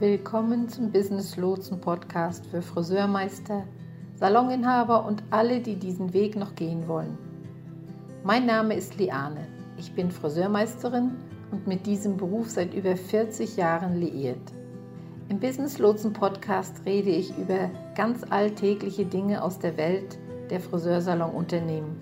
Willkommen zum Business Lotsen Podcast für Friseurmeister, Saloninhaber und alle, die diesen Weg noch gehen wollen. Mein Name ist Liane. Ich bin Friseurmeisterin und mit diesem Beruf seit über 40 Jahren liiert. Im Business Lotsen Podcast rede ich über ganz alltägliche Dinge aus der Welt der Friseursalonunternehmen.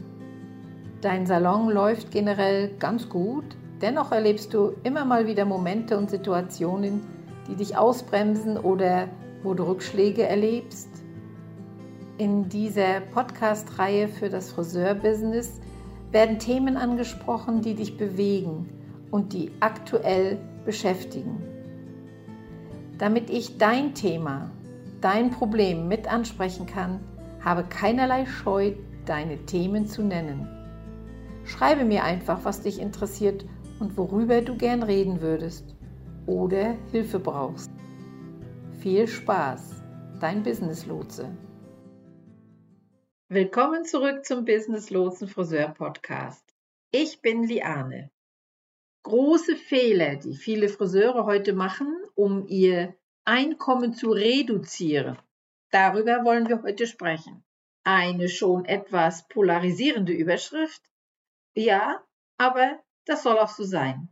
Dein Salon läuft generell ganz gut, dennoch erlebst du immer mal wieder Momente und Situationen, die dich ausbremsen oder wo du Rückschläge erlebst. In dieser Podcast-Reihe für das Friseurbusiness werden Themen angesprochen, die dich bewegen und die aktuell beschäftigen. Damit ich dein Thema, dein Problem mit ansprechen kann, habe keinerlei Scheu, deine Themen zu nennen. Schreibe mir einfach, was dich interessiert und worüber du gern reden würdest oder Hilfe brauchst. Viel Spaß, dein Business Lotse. Willkommen zurück zum Business Lotsen Friseur Podcast. Ich bin Liane. Große Fehler, die viele Friseure heute machen, um ihr Einkommen zu reduzieren. Darüber wollen wir heute sprechen. Eine schon etwas polarisierende Überschrift. Ja, aber das soll auch so sein.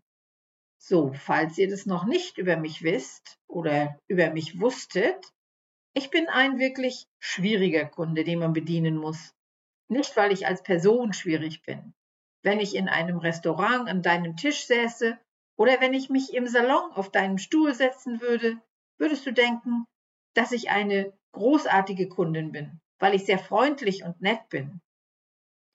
So, falls ihr das noch nicht über mich wisst oder über mich wusstet, ich bin ein wirklich schwieriger Kunde, den man bedienen muss. Nicht, weil ich als Person schwierig bin. Wenn ich in einem Restaurant an deinem Tisch säße oder wenn ich mich im Salon auf deinem Stuhl setzen würde, würdest du denken, dass ich eine großartige Kundin bin, weil ich sehr freundlich und nett bin.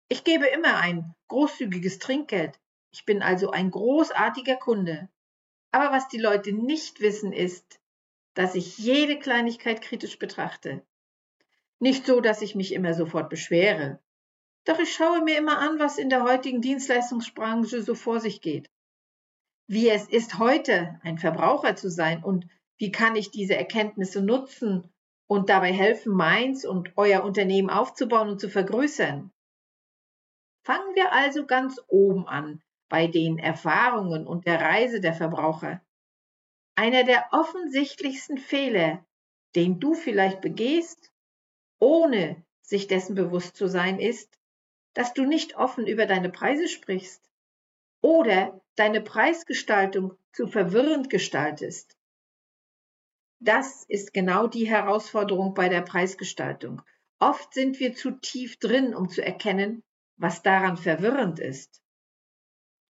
Ich gebe immer ein großzügiges Trinkgeld, ich bin also ein großartiger Kunde. Aber was die Leute nicht wissen ist, dass ich jede Kleinigkeit kritisch betrachte. Nicht so, dass ich mich immer sofort beschwere. Doch ich schaue mir immer an, was in der heutigen Dienstleistungsbranche so vor sich geht. Wie es ist heute, ein Verbraucher zu sein und wie kann ich diese Erkenntnisse nutzen und dabei helfen, meins und euer Unternehmen aufzubauen und zu vergrößern. Fangen wir also ganz oben an, bei den Erfahrungen und der Reise der Verbraucher. Einer der offensichtlichsten Fehler, den du vielleicht begehst, ohne sich dessen bewusst zu sein, ist, dass du nicht offen über deine Preise sprichst oder deine Preisgestaltung zu verwirrend gestaltest. Das ist genau die Herausforderung bei der Preisgestaltung. Oft sind wir zu tief drin, um zu erkennen, was daran verwirrend ist.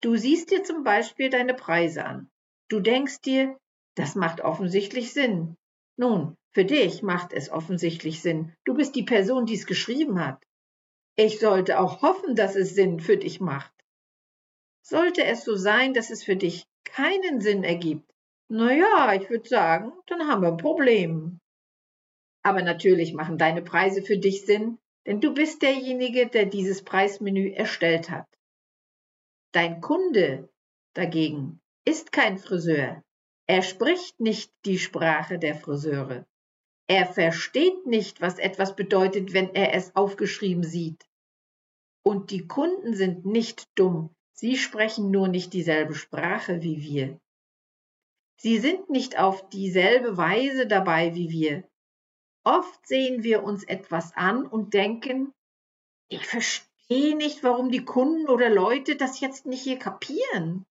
Du siehst dir zum Beispiel deine Preise an. Du denkst dir, das macht offensichtlich Sinn. Nun, für dich macht es offensichtlich Sinn. Du bist die Person, die es geschrieben hat. Ich sollte auch hoffen, dass es Sinn für dich macht. Sollte es so sein, dass es für dich keinen Sinn ergibt, na ja, ich würde sagen, dann haben wir ein Problem. Aber natürlich machen deine Preise für dich Sinn, denn du bist derjenige, der dieses Preismenü erstellt hat. Dein Kunde dagegen ist kein Friseur. Er spricht nicht die Sprache der Friseure. Er versteht nicht, was etwas bedeutet, wenn er es aufgeschrieben sieht. Und die Kunden sind nicht dumm. Sie sprechen nur nicht dieselbe Sprache wie wir. Sie sind nicht auf dieselbe Weise dabei wie wir. Oft sehen wir uns etwas an und denken, ich verstehe verstehe nicht, warum die Kunden oder Leute das jetzt nicht hier kapieren.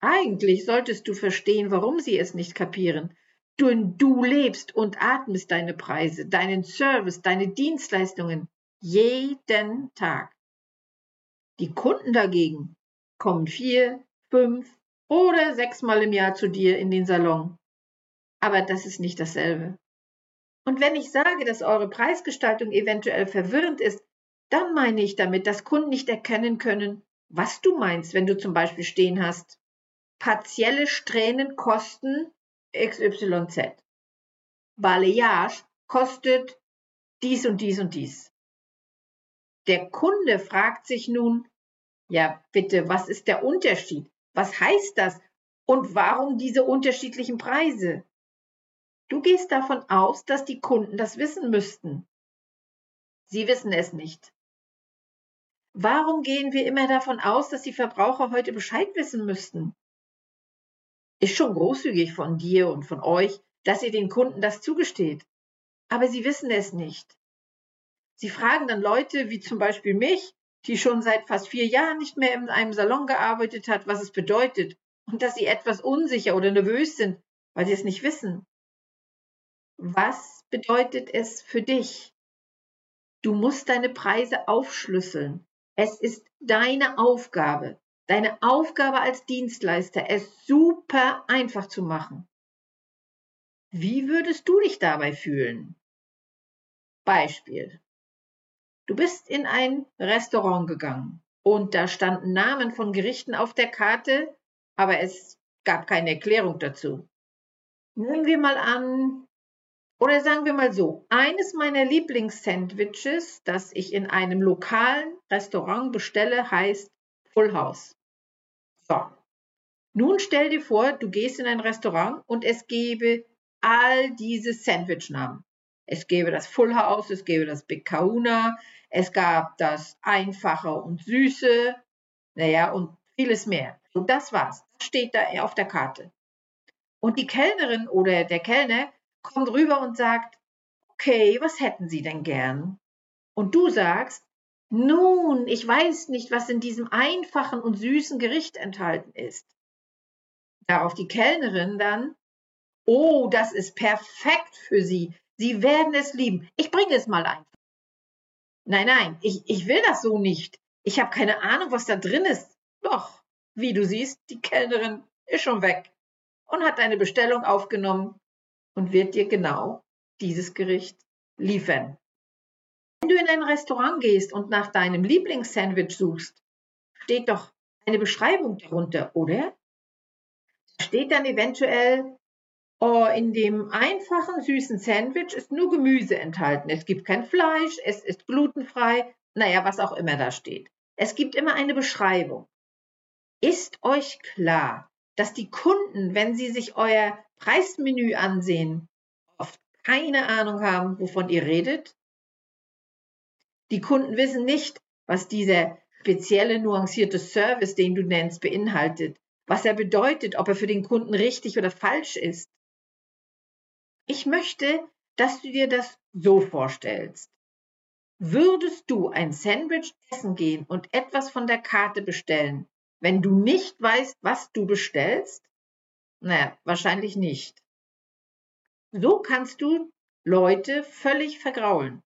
Eigentlich solltest du verstehen, warum sie es nicht kapieren. Du, du lebst und atmest deine Preise, deinen Service, deine Dienstleistungen jeden Tag. Die Kunden dagegen kommen vier, fünf oder sechsmal im Jahr zu dir in den Salon. Aber das ist nicht dasselbe. Und wenn ich sage, dass eure Preisgestaltung eventuell verwirrend ist, dann meine ich damit, dass Kunden nicht erkennen können, was du meinst, wenn du zum Beispiel stehen hast, partielle Strähnen kosten XYZ. Balayage kostet dies und dies und dies. Der Kunde fragt sich nun, ja bitte, was ist der Unterschied? Was heißt das? Und warum diese unterschiedlichen Preise? Du gehst davon aus, dass die Kunden das wissen müssten. Sie wissen es nicht. Warum gehen wir immer davon aus, dass die Verbraucher heute Bescheid wissen müssten? Ist schon großzügig von dir und von euch, dass ihr den Kunden das zugesteht. Aber sie wissen es nicht. Sie fragen dann Leute wie zum Beispiel mich, die schon seit fast vier Jahren nicht mehr in einem Salon gearbeitet hat, was es bedeutet und dass sie etwas unsicher oder nervös sind, weil sie es nicht wissen. Was bedeutet es für dich? Du musst deine Preise aufschlüsseln. Es ist deine Aufgabe, deine Aufgabe als Dienstleister, es super einfach zu machen. Wie würdest du dich dabei fühlen? Beispiel. Du bist in ein Restaurant gegangen und da standen Namen von Gerichten auf der Karte, aber es gab keine Erklärung dazu. Nehmen wir mal an, oder sagen wir mal so, eines meiner Lieblingssandwiches, das ich in einem lokalen Restaurant bestelle, heißt Full House. So. Nun stell dir vor, du gehst in ein Restaurant und es gäbe all diese Sandwichnamen. Es gäbe das Full House, es gäbe das Big Kahuna, es gab das Einfache und Süße, naja, und vieles mehr. Und das war's. Das steht da auf der Karte. Und die Kellnerin oder der Kellner kommt rüber und sagt, okay, was hätten Sie denn gern? Und du sagst, nun, ich weiß nicht, was in diesem einfachen und süßen Gericht enthalten ist. Darauf die Kellnerin dann, oh, das ist perfekt für Sie. Sie werden es lieben. Ich bringe es mal ein. Nein, nein, ich, ich will das so nicht. Ich habe keine Ahnung, was da drin ist. Doch, wie du siehst, die Kellnerin ist schon weg und hat deine Bestellung aufgenommen und wird dir genau dieses Gericht liefern. Wenn du in ein Restaurant gehst und nach deinem Lieblingssandwich suchst, steht doch eine Beschreibung darunter, oder? Da steht dann eventuell Oh, in dem einfachen süßen Sandwich ist nur Gemüse enthalten. Es gibt kein Fleisch, es ist glutenfrei, naja, was auch immer da steht. Es gibt immer eine Beschreibung. Ist euch klar, dass die Kunden, wenn sie sich euer Preismenü ansehen, oft keine Ahnung haben, wovon ihr redet? Die Kunden wissen nicht, was dieser spezielle nuancierte Service, den du nennst, beinhaltet, was er bedeutet, ob er für den Kunden richtig oder falsch ist. Ich möchte, dass du dir das so vorstellst. Würdest du ein Sandwich essen gehen und etwas von der Karte bestellen, wenn du nicht weißt, was du bestellst? Naja, wahrscheinlich nicht. So kannst du Leute völlig vergraulen,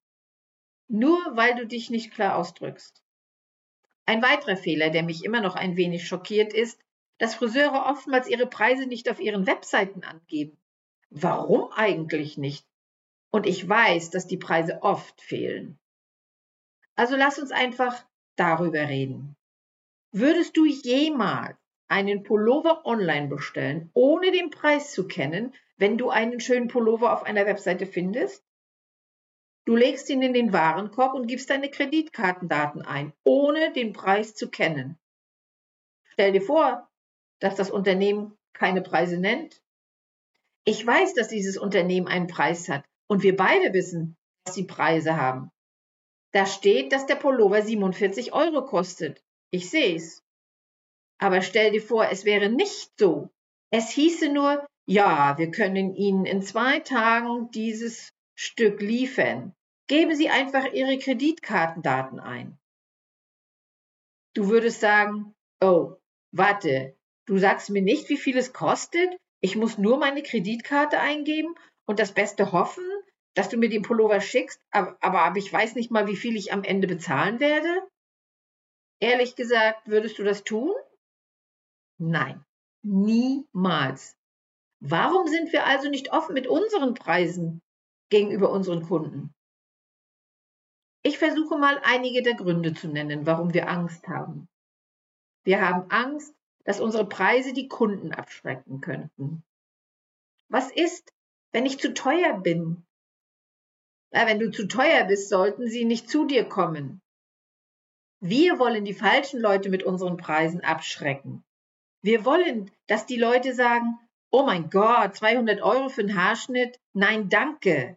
nur weil du dich nicht klar ausdrückst. Ein weiterer Fehler, der mich immer noch ein wenig schockiert, ist, dass Friseure oftmals ihre Preise nicht auf ihren Webseiten angeben. Warum eigentlich nicht? Und ich weiß, dass die Preise oft fehlen. Also lass uns einfach darüber reden. Würdest du jemals einen Pullover online bestellen, ohne den Preis zu kennen, wenn du einen schönen Pullover auf einer Webseite findest? Du legst ihn in den Warenkorb und gibst deine Kreditkartendaten ein, ohne den Preis zu kennen. Stell dir vor, dass das Unternehmen keine Preise nennt ich weiß, dass dieses Unternehmen einen Preis hat und wir beide wissen, dass sie Preise haben. Da steht, dass der Pullover 47 Euro kostet. Ich sehe es. Aber stell dir vor, es wäre nicht so. Es hieße nur, ja, wir können Ihnen in zwei Tagen dieses Stück liefern. Geben Sie einfach Ihre Kreditkartendaten ein. Du würdest sagen, oh, warte, du sagst mir nicht, wie viel es kostet? Ich muss nur meine Kreditkarte eingeben und das Beste hoffen, dass du mir den Pullover schickst, aber, aber, ich weiß nicht mal, wie viel ich am Ende bezahlen werde. Ehrlich gesagt, würdest du das tun? Nein, niemals. Warum sind wir also nicht offen mit unseren Preisen gegenüber unseren Kunden? Ich versuche mal einige der Gründe zu nennen, warum wir Angst haben. Wir haben Angst, dass unsere Preise die Kunden abschrecken könnten. Was ist, wenn ich zu teuer bin? Na, wenn du zu teuer bist, sollten sie nicht zu dir kommen. Wir wollen die falschen Leute mit unseren Preisen abschrecken. Wir wollen, dass die Leute sagen, oh mein Gott, 200 Euro für einen Haarschnitt? Nein, danke.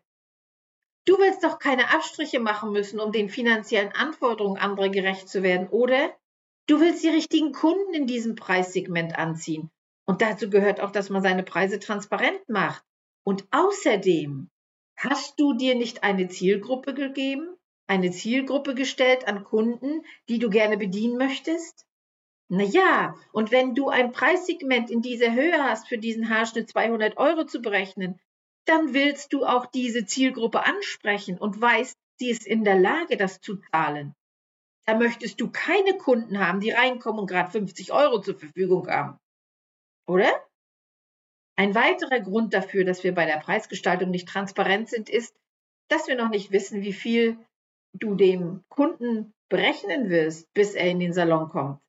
Du willst doch keine Abstriche machen müssen, um den finanziellen Anforderungen anderer gerecht zu werden, oder? Du willst die richtigen Kunden in diesem Preissegment anziehen. Und dazu gehört auch, dass man seine Preise transparent macht. Und außerdem hast du dir nicht eine Zielgruppe gegeben, eine Zielgruppe gestellt an Kunden, die du gerne bedienen möchtest? Na ja, und wenn du ein Preissegment in dieser Höhe hast, für diesen Haarschnitt 200 Euro zu berechnen, dann willst du auch diese Zielgruppe ansprechen und weißt, sie ist in der Lage, das zu zahlen. Da möchtest du keine Kunden haben, die reinkommen und gerade 50 Euro zur Verfügung haben. Oder? Ein weiterer Grund dafür, dass wir bei der Preisgestaltung nicht transparent sind, ist, dass wir noch nicht wissen, wie viel du dem Kunden berechnen wirst, bis er in den Salon kommt.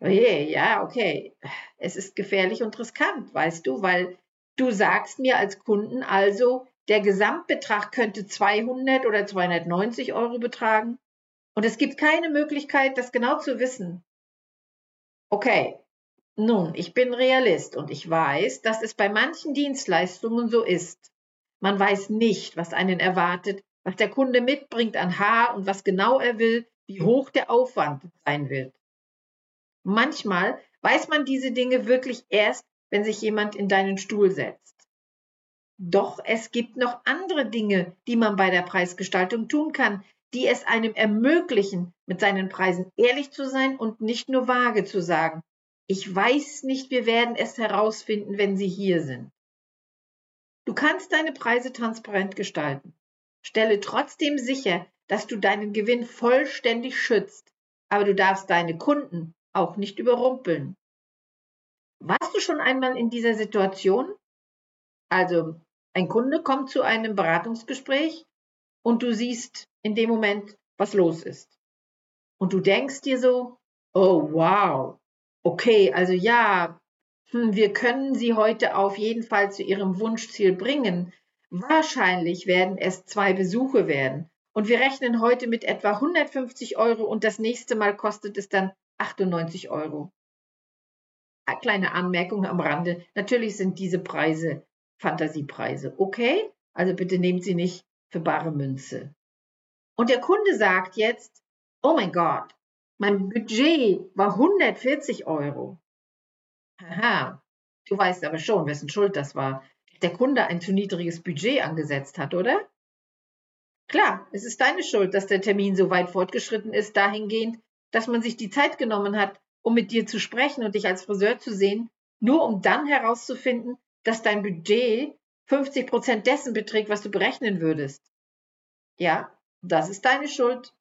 Oje, ja, okay. Es ist gefährlich und riskant, weißt du, weil du sagst mir als Kunden also, der Gesamtbetrag könnte 200 oder 290 Euro betragen und es gibt keine Möglichkeit, das genau zu wissen. Okay, nun, ich bin Realist und ich weiß, dass es bei manchen Dienstleistungen so ist. Man weiß nicht, was einen erwartet, was der Kunde mitbringt an Haar und was genau er will, wie hoch der Aufwand sein wird. Manchmal weiß man diese Dinge wirklich erst, wenn sich jemand in deinen Stuhl setzt. Doch es gibt noch andere Dinge, die man bei der Preisgestaltung tun kann, die es einem ermöglichen, mit seinen Preisen ehrlich zu sein und nicht nur vage zu sagen, ich weiß nicht, wir werden es herausfinden, wenn Sie hier sind. Du kannst deine Preise transparent gestalten. Stelle trotzdem sicher, dass du deinen Gewinn vollständig schützt, aber du darfst deine Kunden auch nicht überrumpeln. Warst du schon einmal in dieser Situation? Also, ein Kunde kommt zu einem Beratungsgespräch und du siehst in dem Moment, was los ist. Und du denkst dir so, oh wow, Okay, also ja, hm, wir können Sie heute auf jeden Fall zu Ihrem Wunschziel bringen. Wahrscheinlich werden es zwei Besuche werden. Und wir rechnen heute mit etwa 150 Euro und das nächste Mal kostet es dann 98 Euro. Eine kleine Anmerkung am Rande. Natürlich sind diese Preise Fantasiepreise. Okay? Also bitte nehmt sie nicht für bare Münze. Und der Kunde sagt jetzt, oh mein Gott, mein Budget war 140 Euro. Haha, du weißt aber schon, wessen Schuld das war. Der Kunde ein zu niedriges Budget angesetzt hat, oder? Klar, es ist deine Schuld, dass der Termin so weit fortgeschritten ist, dahingehend, dass man sich die Zeit genommen hat, um mit dir zu sprechen und dich als Friseur zu sehen, nur um dann herauszufinden, dass dein Budget 50 Prozent dessen beträgt, was du berechnen würdest. Ja, das ist deine Schuld.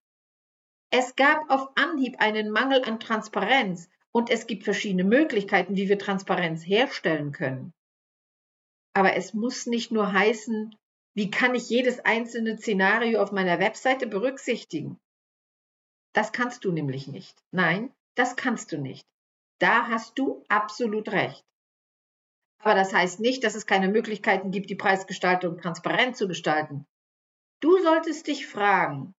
Es gab auf Anhieb einen Mangel an Transparenz und es gibt verschiedene Möglichkeiten, wie wir Transparenz herstellen können. Aber es muss nicht nur heißen, wie kann ich jedes einzelne Szenario auf meiner Webseite berücksichtigen? Das kannst du nämlich nicht. Nein, das kannst du nicht. Da hast du absolut recht. Aber das heißt nicht, dass es keine Möglichkeiten gibt, die Preisgestaltung transparent zu gestalten. Du solltest dich fragen,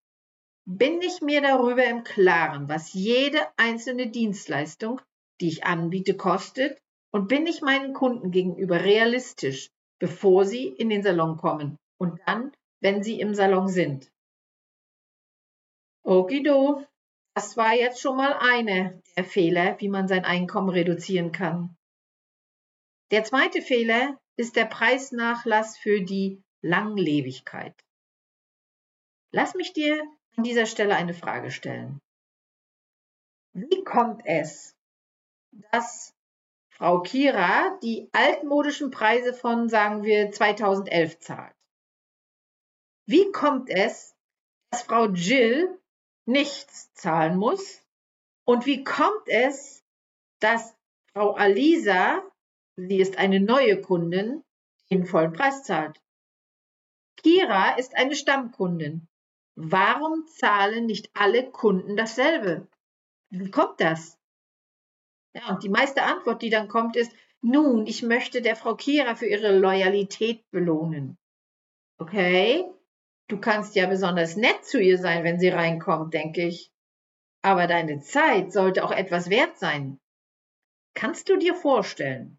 bin ich mir darüber im Klaren, was jede einzelne Dienstleistung, die ich anbiete, kostet und bin ich meinen Kunden gegenüber realistisch, bevor sie in den Salon kommen und dann, wenn sie im Salon sind. Okido, das war jetzt schon mal eine der Fehler, wie man sein Einkommen reduzieren kann. Der zweite Fehler ist der Preisnachlass für die Langlebigkeit. Lass mich dir an dieser Stelle eine Frage stellen. Wie kommt es, dass Frau Kira die altmodischen Preise von, sagen wir, 2011 zahlt? Wie kommt es, dass Frau Jill nichts zahlen muss? Und wie kommt es, dass Frau Alisa, sie ist eine neue Kundin, den vollen Preis zahlt? Kira ist eine Stammkundin. Warum zahlen nicht alle Kunden dasselbe? Wie kommt das? Ja, und die meiste Antwort, die dann kommt, ist, nun, ich möchte der Frau Kira für ihre Loyalität belohnen. Okay, du kannst ja besonders nett zu ihr sein, wenn sie reinkommt, denke ich. Aber deine Zeit sollte auch etwas wert sein. Kannst du dir vorstellen?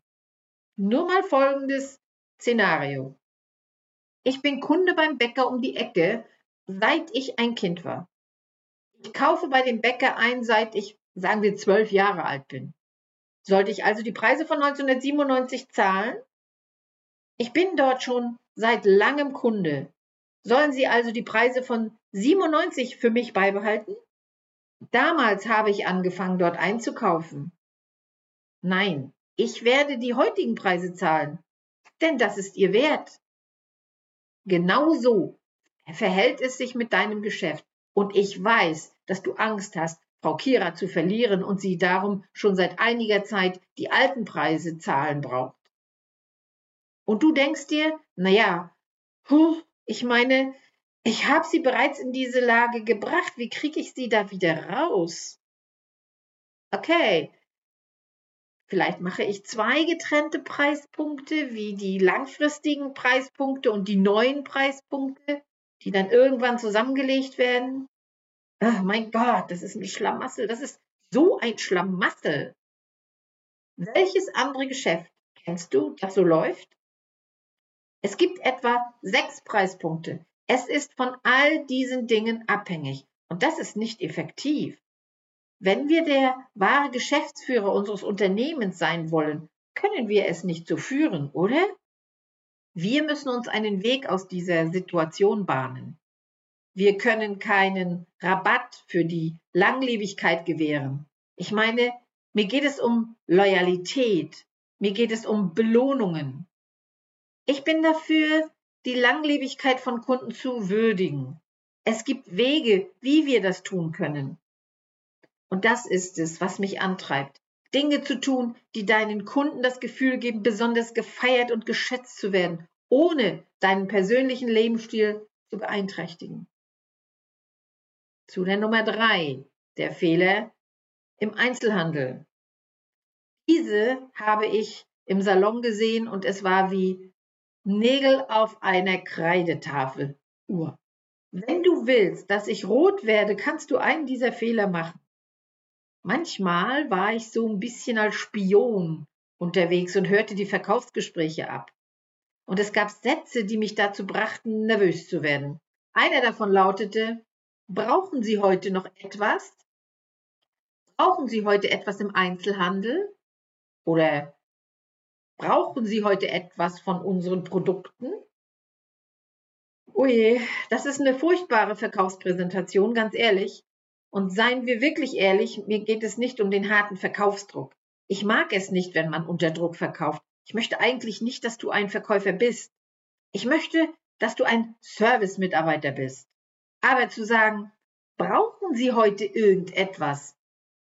Nur mal folgendes Szenario. Ich bin Kunde beim Bäcker um die Ecke seit ich ein Kind war. Ich kaufe bei dem Bäcker ein, seit ich, sagen wir, zwölf Jahre alt bin. Sollte ich also die Preise von 1997 zahlen? Ich bin dort schon seit langem Kunde. Sollen Sie also die Preise von 97 für mich beibehalten? Damals habe ich angefangen, dort einzukaufen. Nein, ich werde die heutigen Preise zahlen, denn das ist ihr Wert. Genau so verhält es sich mit deinem Geschäft. Und ich weiß, dass du Angst hast, Frau Kira zu verlieren und sie darum schon seit einiger Zeit die alten Preise zahlen braucht. Und du denkst dir, na ja, ich meine, ich habe sie bereits in diese Lage gebracht. Wie kriege ich sie da wieder raus? Okay, vielleicht mache ich zwei getrennte Preispunkte, wie die langfristigen Preispunkte und die neuen Preispunkte, die dann irgendwann zusammengelegt werden. Ach mein Gott, das ist ein Schlamassel. Das ist so ein Schlamassel. Welches andere Geschäft kennst du, das so läuft? Es gibt etwa sechs Preispunkte. Es ist von all diesen Dingen abhängig. Und das ist nicht effektiv. Wenn wir der wahre Geschäftsführer unseres Unternehmens sein wollen, können wir es nicht so führen, oder? Wir müssen uns einen Weg aus dieser Situation bahnen. Wir können keinen Rabatt für die Langlebigkeit gewähren. Ich meine, mir geht es um Loyalität, mir geht es um Belohnungen. Ich bin dafür, die Langlebigkeit von Kunden zu würdigen. Es gibt Wege, wie wir das tun können. Und das ist es, was mich antreibt. Dinge zu tun, die deinen Kunden das Gefühl geben, besonders gefeiert und geschätzt zu werden, ohne deinen persönlichen Lebensstil zu beeinträchtigen. Zu der Nummer drei, der Fehler im Einzelhandel. Diese habe ich im Salon gesehen und es war wie Nägel auf einer Kreidetafel. Uhr. Wenn du willst, dass ich rot werde, kannst du einen dieser Fehler machen. Manchmal war ich so ein bisschen als Spion unterwegs und hörte die Verkaufsgespräche ab. Und es gab Sätze, die mich dazu brachten, nervös zu werden. Einer davon lautete, Brauchen Sie heute noch etwas? Brauchen Sie heute etwas im Einzelhandel? Oder brauchen Sie heute etwas von unseren Produkten? Oje, das ist eine furchtbare Verkaufspräsentation, ganz ehrlich. Und seien wir wirklich ehrlich, mir geht es nicht um den harten Verkaufsdruck. Ich mag es nicht, wenn man unter Druck verkauft. Ich möchte eigentlich nicht, dass du ein Verkäufer bist. Ich möchte, dass du ein Service-Mitarbeiter bist. Aber zu sagen, brauchen Sie heute irgendetwas?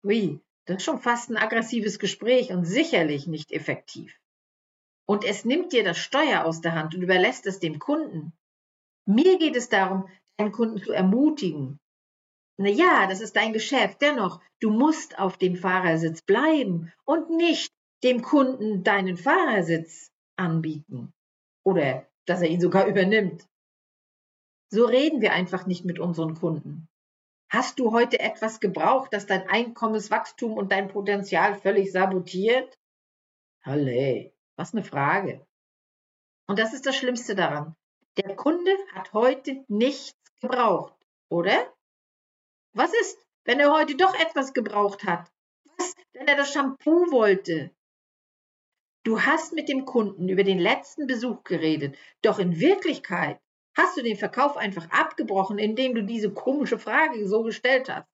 Ui, das ist schon fast ein aggressives Gespräch und sicherlich nicht effektiv. Und es nimmt dir das Steuer aus der Hand und überlässt es dem Kunden. Mir geht es darum, deinen Kunden zu ermutigen. Na ja, das ist dein Geschäft. Dennoch, du musst auf dem Fahrersitz bleiben und nicht dem Kunden deinen Fahrersitz anbieten. Oder dass er ihn sogar übernimmt. So reden wir einfach nicht mit unseren Kunden. Hast du heute etwas gebraucht, das dein Einkommenswachstum und dein Potenzial völlig sabotiert? Halle, was eine Frage. Und das ist das Schlimmste daran. Der Kunde hat heute nichts gebraucht, oder? Was ist, wenn er heute doch etwas gebraucht hat? Was, wenn er das Shampoo wollte? Du hast mit dem Kunden über den letzten Besuch geredet, doch in Wirklichkeit hast du den Verkauf einfach abgebrochen, indem du diese komische Frage so gestellt hast.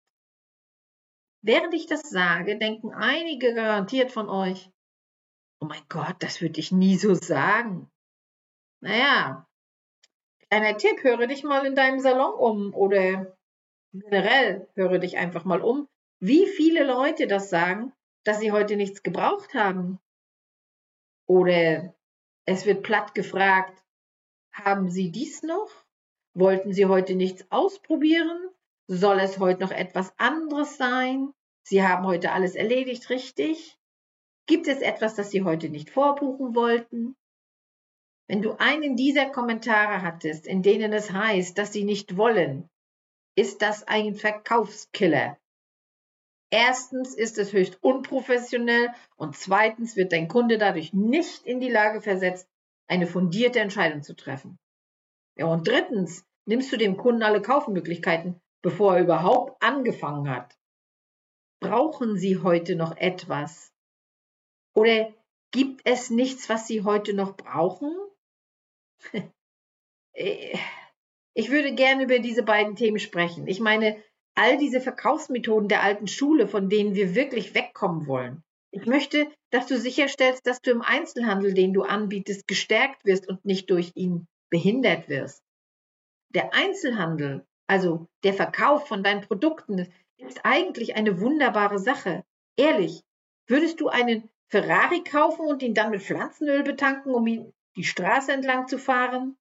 Während ich das sage, denken einige garantiert von euch, oh mein Gott, das würde ich nie so sagen. Naja, kleiner Tipp, höre dich mal in deinem Salon um oder generell höre dich einfach mal um, wie viele Leute das sagen, dass sie heute nichts gebraucht haben. Oder es wird platt gefragt, haben Sie dies noch? Wollten Sie heute nichts ausprobieren? Soll es heute noch etwas anderes sein? Sie haben heute alles erledigt, richtig? Gibt es etwas, das Sie heute nicht vorbuchen wollten? Wenn du einen dieser Kommentare hattest, in denen es heißt, dass Sie nicht wollen, ist das ein Verkaufskiller. Erstens ist es höchst unprofessionell und zweitens wird dein Kunde dadurch nicht in die Lage versetzt, eine fundierte Entscheidung zu treffen. Ja, und drittens nimmst du dem Kunden alle Kaufmöglichkeiten, bevor er überhaupt angefangen hat. Brauchen Sie heute noch etwas? Oder gibt es nichts, was Sie heute noch brauchen? Ich würde gerne über diese beiden Themen sprechen. Ich meine, all diese Verkaufsmethoden der alten Schule, von denen wir wirklich wegkommen wollen. Ich möchte, dass du sicherstellst, dass du im Einzelhandel, den du anbietest, gestärkt wirst und nicht durch ihn behindert wirst. Der Einzelhandel, also der Verkauf von deinen Produkten, ist eigentlich eine wunderbare Sache. Ehrlich, würdest du einen Ferrari kaufen und ihn dann mit Pflanzenöl betanken, um ihn die Straße entlang zu fahren?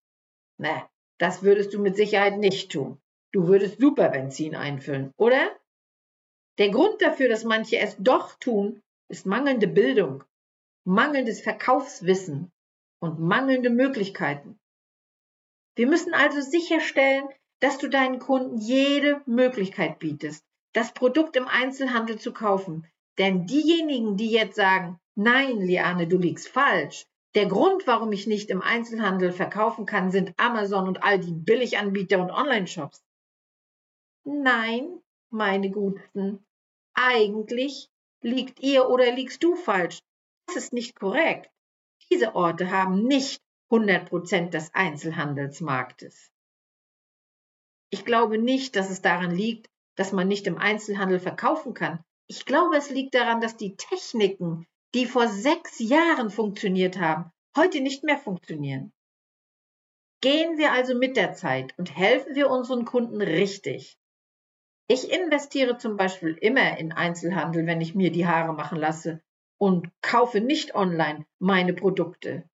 Na, das würdest du mit Sicherheit nicht tun. Du würdest Superbenzin einfüllen, oder? Der Grund dafür, dass manche es doch tun, ist mangelnde Bildung, mangelndes Verkaufswissen und mangelnde Möglichkeiten. Wir müssen also sicherstellen, dass du deinen Kunden jede Möglichkeit bietest, das Produkt im Einzelhandel zu kaufen. Denn diejenigen, die jetzt sagen, nein, Liane, du liegst falsch, der Grund, warum ich nicht im Einzelhandel verkaufen kann, sind Amazon und all die Billiganbieter und Online-Shops. Nein, meine Guten, eigentlich liegt ihr oder liegst du falsch. Das ist nicht korrekt. Diese Orte haben nicht 100 Prozent des Einzelhandelsmarktes. Ich glaube nicht, dass es daran liegt, dass man nicht im Einzelhandel verkaufen kann. Ich glaube, es liegt daran, dass die Techniken, die vor sechs Jahren funktioniert haben, heute nicht mehr funktionieren. Gehen wir also mit der Zeit und helfen wir unseren Kunden richtig. Ich investiere zum Beispiel immer in Einzelhandel, wenn ich mir die Haare machen lasse und kaufe nicht online meine Produkte.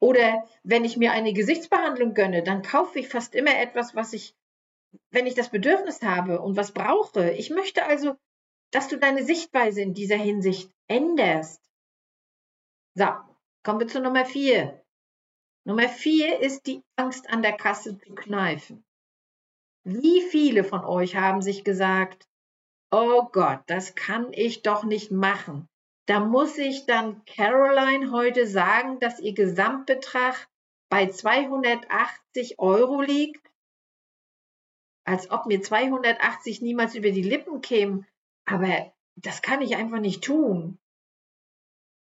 Oder wenn ich mir eine Gesichtsbehandlung gönne, dann kaufe ich fast immer etwas, was ich, wenn ich das Bedürfnis habe und was brauche. Ich möchte also, dass du deine Sichtweise in dieser Hinsicht änderst. So, kommen wir zu Nummer vier. Nummer vier ist die Angst an der Kasse zu kneifen. Wie viele von euch haben sich gesagt, oh Gott, das kann ich doch nicht machen. Da muss ich dann Caroline heute sagen, dass ihr Gesamtbetrag bei 280 Euro liegt? Als ob mir 280 niemals über die Lippen kämen. Aber das kann ich einfach nicht tun.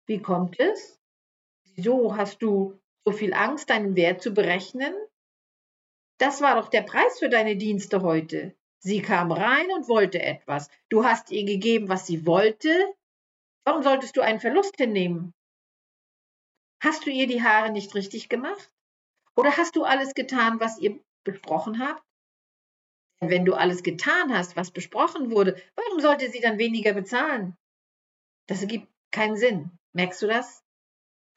Wie kommt es? Wieso hast du so viel Angst, deinen Wert zu berechnen? Das war doch der Preis für deine Dienste heute. Sie kam rein und wollte etwas. Du hast ihr gegeben, was sie wollte. Warum solltest du einen Verlust hinnehmen? Hast du ihr die Haare nicht richtig gemacht? Oder hast du alles getan, was ihr besprochen habt? Wenn du alles getan hast, was besprochen wurde, warum sollte sie dann weniger bezahlen? Das ergibt keinen Sinn. Merkst du das?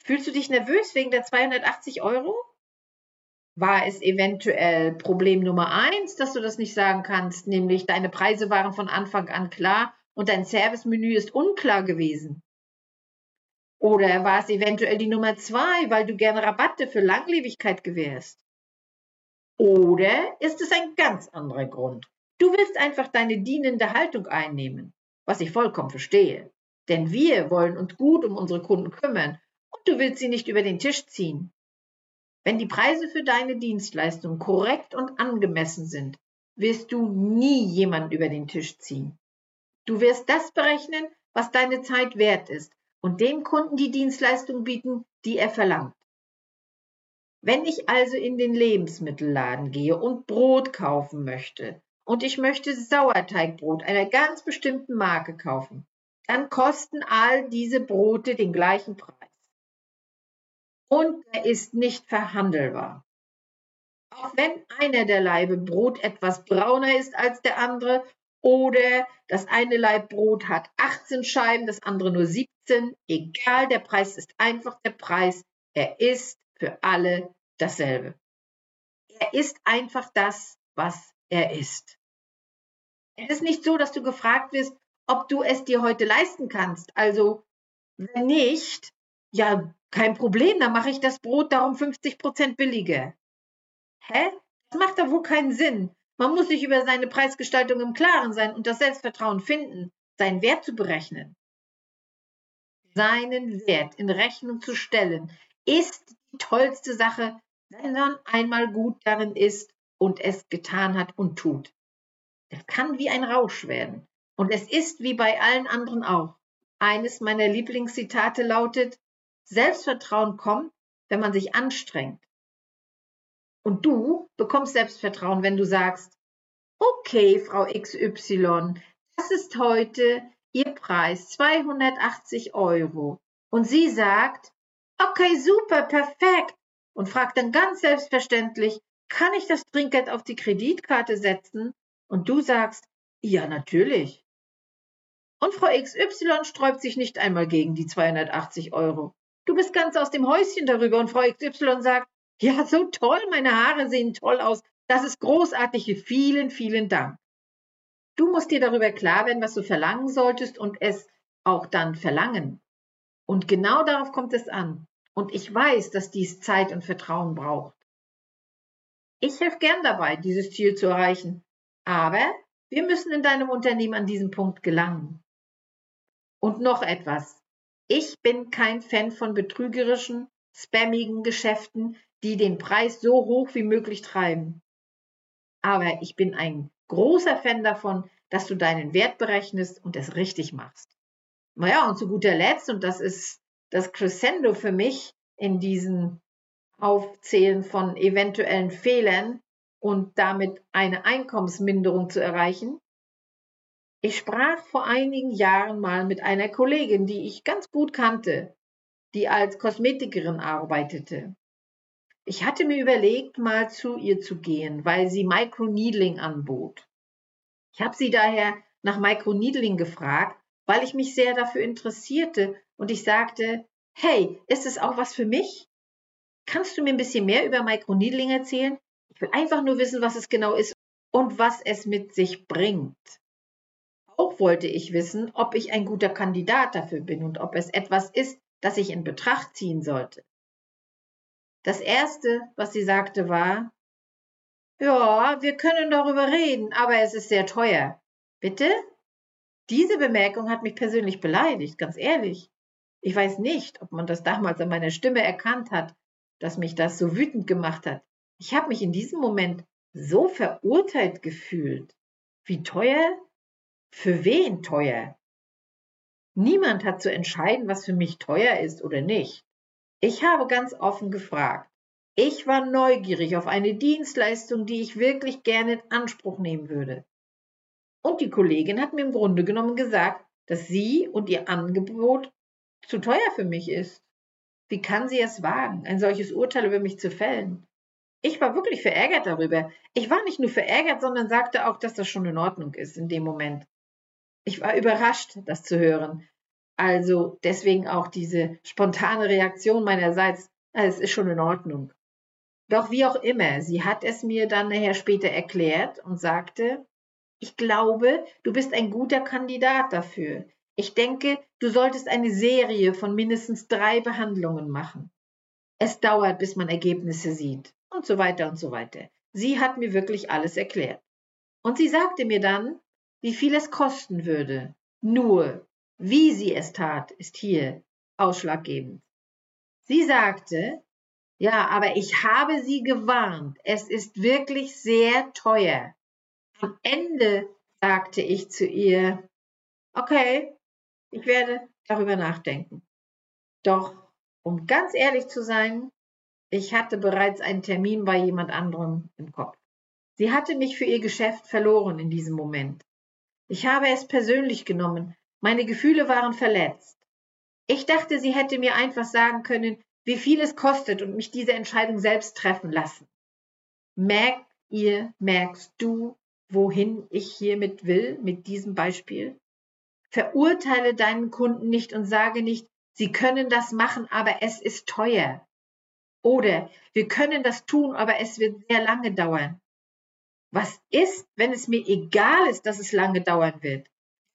Fühlst du dich nervös wegen der 280 Euro? War es eventuell Problem Nummer eins, dass du das nicht sagen kannst, nämlich deine Preise waren von Anfang an klar und dein Servicemenü ist unklar gewesen? Oder war es eventuell die Nummer zwei, weil du gerne Rabatte für Langlebigkeit gewährst? Oder ist es ein ganz anderer Grund? Du willst einfach deine dienende Haltung einnehmen, was ich vollkommen verstehe. Denn wir wollen uns gut um unsere Kunden kümmern und du willst sie nicht über den Tisch ziehen. Wenn die Preise für deine Dienstleistung korrekt und angemessen sind, wirst du nie jemanden über den Tisch ziehen. Du wirst das berechnen, was deine Zeit wert ist und dem Kunden die Dienstleistung bieten, die er verlangt. Wenn ich also in den Lebensmittelladen gehe und Brot kaufen möchte und ich möchte Sauerteigbrot einer ganz bestimmten Marke kaufen, dann kosten all diese Brote den gleichen Preis und er ist nicht verhandelbar. Auch wenn einer der Leibe Brot etwas brauner ist als der andere oder das eine Laib Brot hat 18 Scheiben, das andere nur 17, egal, der Preis ist einfach der Preis. Er ist für alle dasselbe. Er ist einfach das, was er ist. Es ist nicht so, dass du gefragt wirst, ob du es dir heute leisten kannst. Also, wenn nicht, ja, kein Problem, dann mache ich das Brot darum 50 Prozent billiger. Hä? Das macht doch wohl keinen Sinn. Man muss sich über seine Preisgestaltung im Klaren sein und das Selbstvertrauen finden, seinen Wert zu berechnen. Seinen Wert in Rechnung zu stellen, ist die tollste Sache, wenn man einmal gut darin ist und es getan hat und tut. Das kann wie ein Rausch werden. Und es ist wie bei allen anderen auch. Eines meiner Lieblingszitate lautet, Selbstvertrauen kommt, wenn man sich anstrengt. Und du bekommst Selbstvertrauen, wenn du sagst, okay, Frau XY, das ist heute Ihr Preis 280 Euro. Und sie sagt, okay, super, perfekt. Und fragt dann ganz selbstverständlich, kann ich das Trinkgeld auf die Kreditkarte setzen? Und du sagst, ja, natürlich. Und Frau XY sträubt sich nicht einmal gegen die 280 Euro. Du bist ganz aus dem Häuschen darüber und Frau XY sagt, ja, so toll, meine Haare sehen toll aus. Das ist großartig. Vielen, vielen Dank. Du musst dir darüber klar werden, was du verlangen solltest und es auch dann verlangen. Und genau darauf kommt es an. Und ich weiß, dass dies Zeit und Vertrauen braucht. Ich helfe gern dabei, dieses Ziel zu erreichen. Aber wir müssen in deinem Unternehmen an diesem Punkt gelangen. Und noch etwas. Ich bin kein Fan von betrügerischen, spammigen Geschäften, die den Preis so hoch wie möglich treiben. Aber ich bin ein großer Fan davon, dass du deinen Wert berechnest und es richtig machst. Naja, und zu guter Letzt, und das ist das Crescendo für mich in diesen Aufzählen von eventuellen Fehlern und damit eine Einkommensminderung zu erreichen. Ich sprach vor einigen Jahren mal mit einer Kollegin, die ich ganz gut kannte, die als Kosmetikerin arbeitete. Ich hatte mir überlegt, mal zu ihr zu gehen, weil sie Microneedling anbot. Ich habe sie daher nach Microneedling gefragt, weil ich mich sehr dafür interessierte und ich sagte, hey, ist es auch was für mich? Kannst du mir ein bisschen mehr über Microneedling erzählen? Ich will einfach nur wissen, was es genau ist und was es mit sich bringt. Wollte ich wissen, ob ich ein guter Kandidat dafür bin und ob es etwas ist, das ich in Betracht ziehen sollte. Das Erste, was sie sagte, war, ja, wir können darüber reden, aber es ist sehr teuer. Bitte? Diese Bemerkung hat mich persönlich beleidigt, ganz ehrlich. Ich weiß nicht, ob man das damals an meiner Stimme erkannt hat, dass mich das so wütend gemacht hat. Ich habe mich in diesem Moment so verurteilt gefühlt. Wie teuer? Für wen teuer? Niemand hat zu entscheiden, was für mich teuer ist oder nicht. Ich habe ganz offen gefragt. Ich war neugierig auf eine Dienstleistung, die ich wirklich gerne in Anspruch nehmen würde. Und die Kollegin hat mir im Grunde genommen gesagt, dass sie und ihr Angebot zu teuer für mich ist. Wie kann sie es wagen, ein solches Urteil über mich zu fällen? Ich war wirklich verärgert darüber. Ich war nicht nur verärgert, sondern sagte auch, dass das schon in Ordnung ist in dem Moment. Ich war überrascht, das zu hören, also deswegen auch diese spontane Reaktion meinerseits, es ist schon in Ordnung. Doch wie auch immer, sie hat es mir dann nachher später erklärt und sagte, ich glaube, du bist ein guter Kandidat dafür. Ich denke, du solltest eine Serie von mindestens drei Behandlungen machen. Es dauert, bis man Ergebnisse sieht und so weiter und so weiter. Sie hat mir wirklich alles erklärt. Und sie sagte mir dann, wie viel es kosten würde, nur wie sie es tat, ist hier ausschlaggebend. Sie sagte, ja, aber ich habe sie gewarnt. Es ist wirklich sehr teuer. Am Ende sagte ich zu ihr, okay, ich werde darüber nachdenken. Doch, um ganz ehrlich zu sein, ich hatte bereits einen Termin bei jemand anderem im Kopf. Sie hatte mich für ihr Geschäft verloren in diesem Moment. Ich habe es persönlich genommen meine Gefühle waren verletzt. Ich dachte, sie hätte mir einfach sagen können, wie viel es kostet und mich diese Entscheidung selbst treffen lassen. Merkt ihr, merkst du, wohin ich hiermit will, mit diesem Beispiel? Verurteile deinen Kunden nicht und sage nicht, sie können das machen, aber es ist teuer. Oder wir können das tun, aber es wird sehr lange dauern. Was ist, wenn es mir egal ist, dass es lange dauern wird?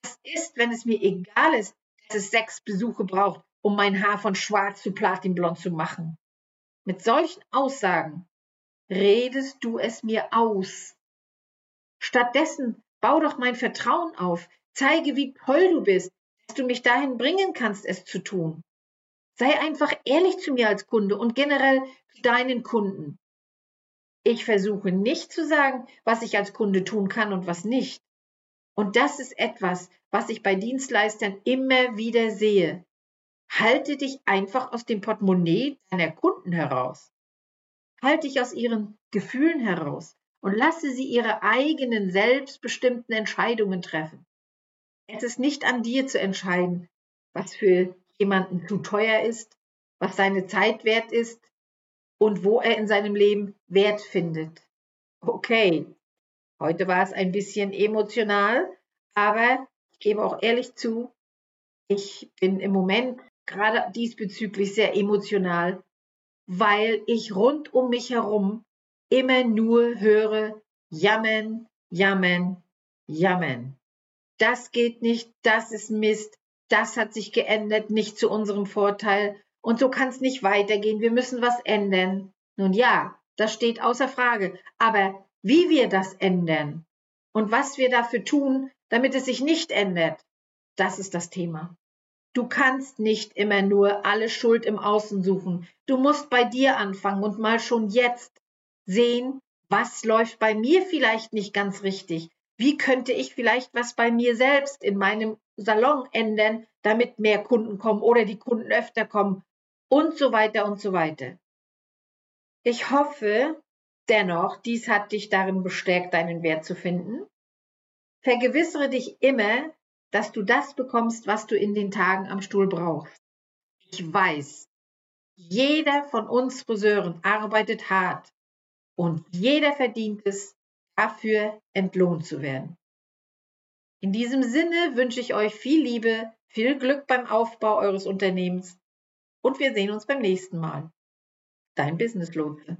Was ist, wenn es mir egal ist, dass es sechs Besuche braucht, um mein Haar von schwarz zu platinblond zu machen? Mit solchen Aussagen redest du es mir aus. Stattdessen bau doch mein Vertrauen auf, zeige, wie toll du bist, dass du mich dahin bringen kannst, es zu tun. Sei einfach ehrlich zu mir als Kunde und generell zu deinen Kunden. Ich versuche nicht zu sagen, was ich als Kunde tun kann und was nicht. Und das ist etwas, was ich bei Dienstleistern immer wieder sehe. Halte dich einfach aus dem Portemonnaie deiner Kunden heraus. Halte dich aus ihren Gefühlen heraus und lasse sie ihre eigenen selbstbestimmten Entscheidungen treffen. Es ist nicht an dir zu entscheiden, was für jemanden zu teuer ist, was seine Zeit wert ist und wo er in seinem Leben Wert findet. Okay, heute war es ein bisschen emotional, aber ich gebe auch ehrlich zu, ich bin im Moment gerade diesbezüglich sehr emotional, weil ich rund um mich herum immer nur höre, jammern, jammern, jammern. Das geht nicht, das ist Mist, das hat sich geändert, nicht zu unserem Vorteil und so kann es nicht weitergehen, wir müssen was ändern. Nun ja, das steht außer Frage, aber wie wir das ändern und was wir dafür tun, damit es sich nicht ändert, das ist das Thema. Du kannst nicht immer nur alle Schuld im Außen suchen. Du musst bei dir anfangen und mal schon jetzt sehen, was läuft bei mir vielleicht nicht ganz richtig. Wie könnte ich vielleicht was bei mir selbst in meinem Salon ändern, damit mehr Kunden kommen oder die Kunden öfter kommen und so weiter und so weiter. Ich hoffe dennoch, dies hat dich darin bestärkt, deinen Wert zu finden. Vergewissere dich immer, dass du das bekommst, was du in den Tagen am Stuhl brauchst. Ich weiß, jeder von uns Friseuren arbeitet hart und jeder verdient es, dafür entlohnt zu werden. In diesem Sinne wünsche ich euch viel Liebe, viel Glück beim Aufbau eures Unternehmens und wir sehen uns beim nächsten Mal. Dein Business Lotse.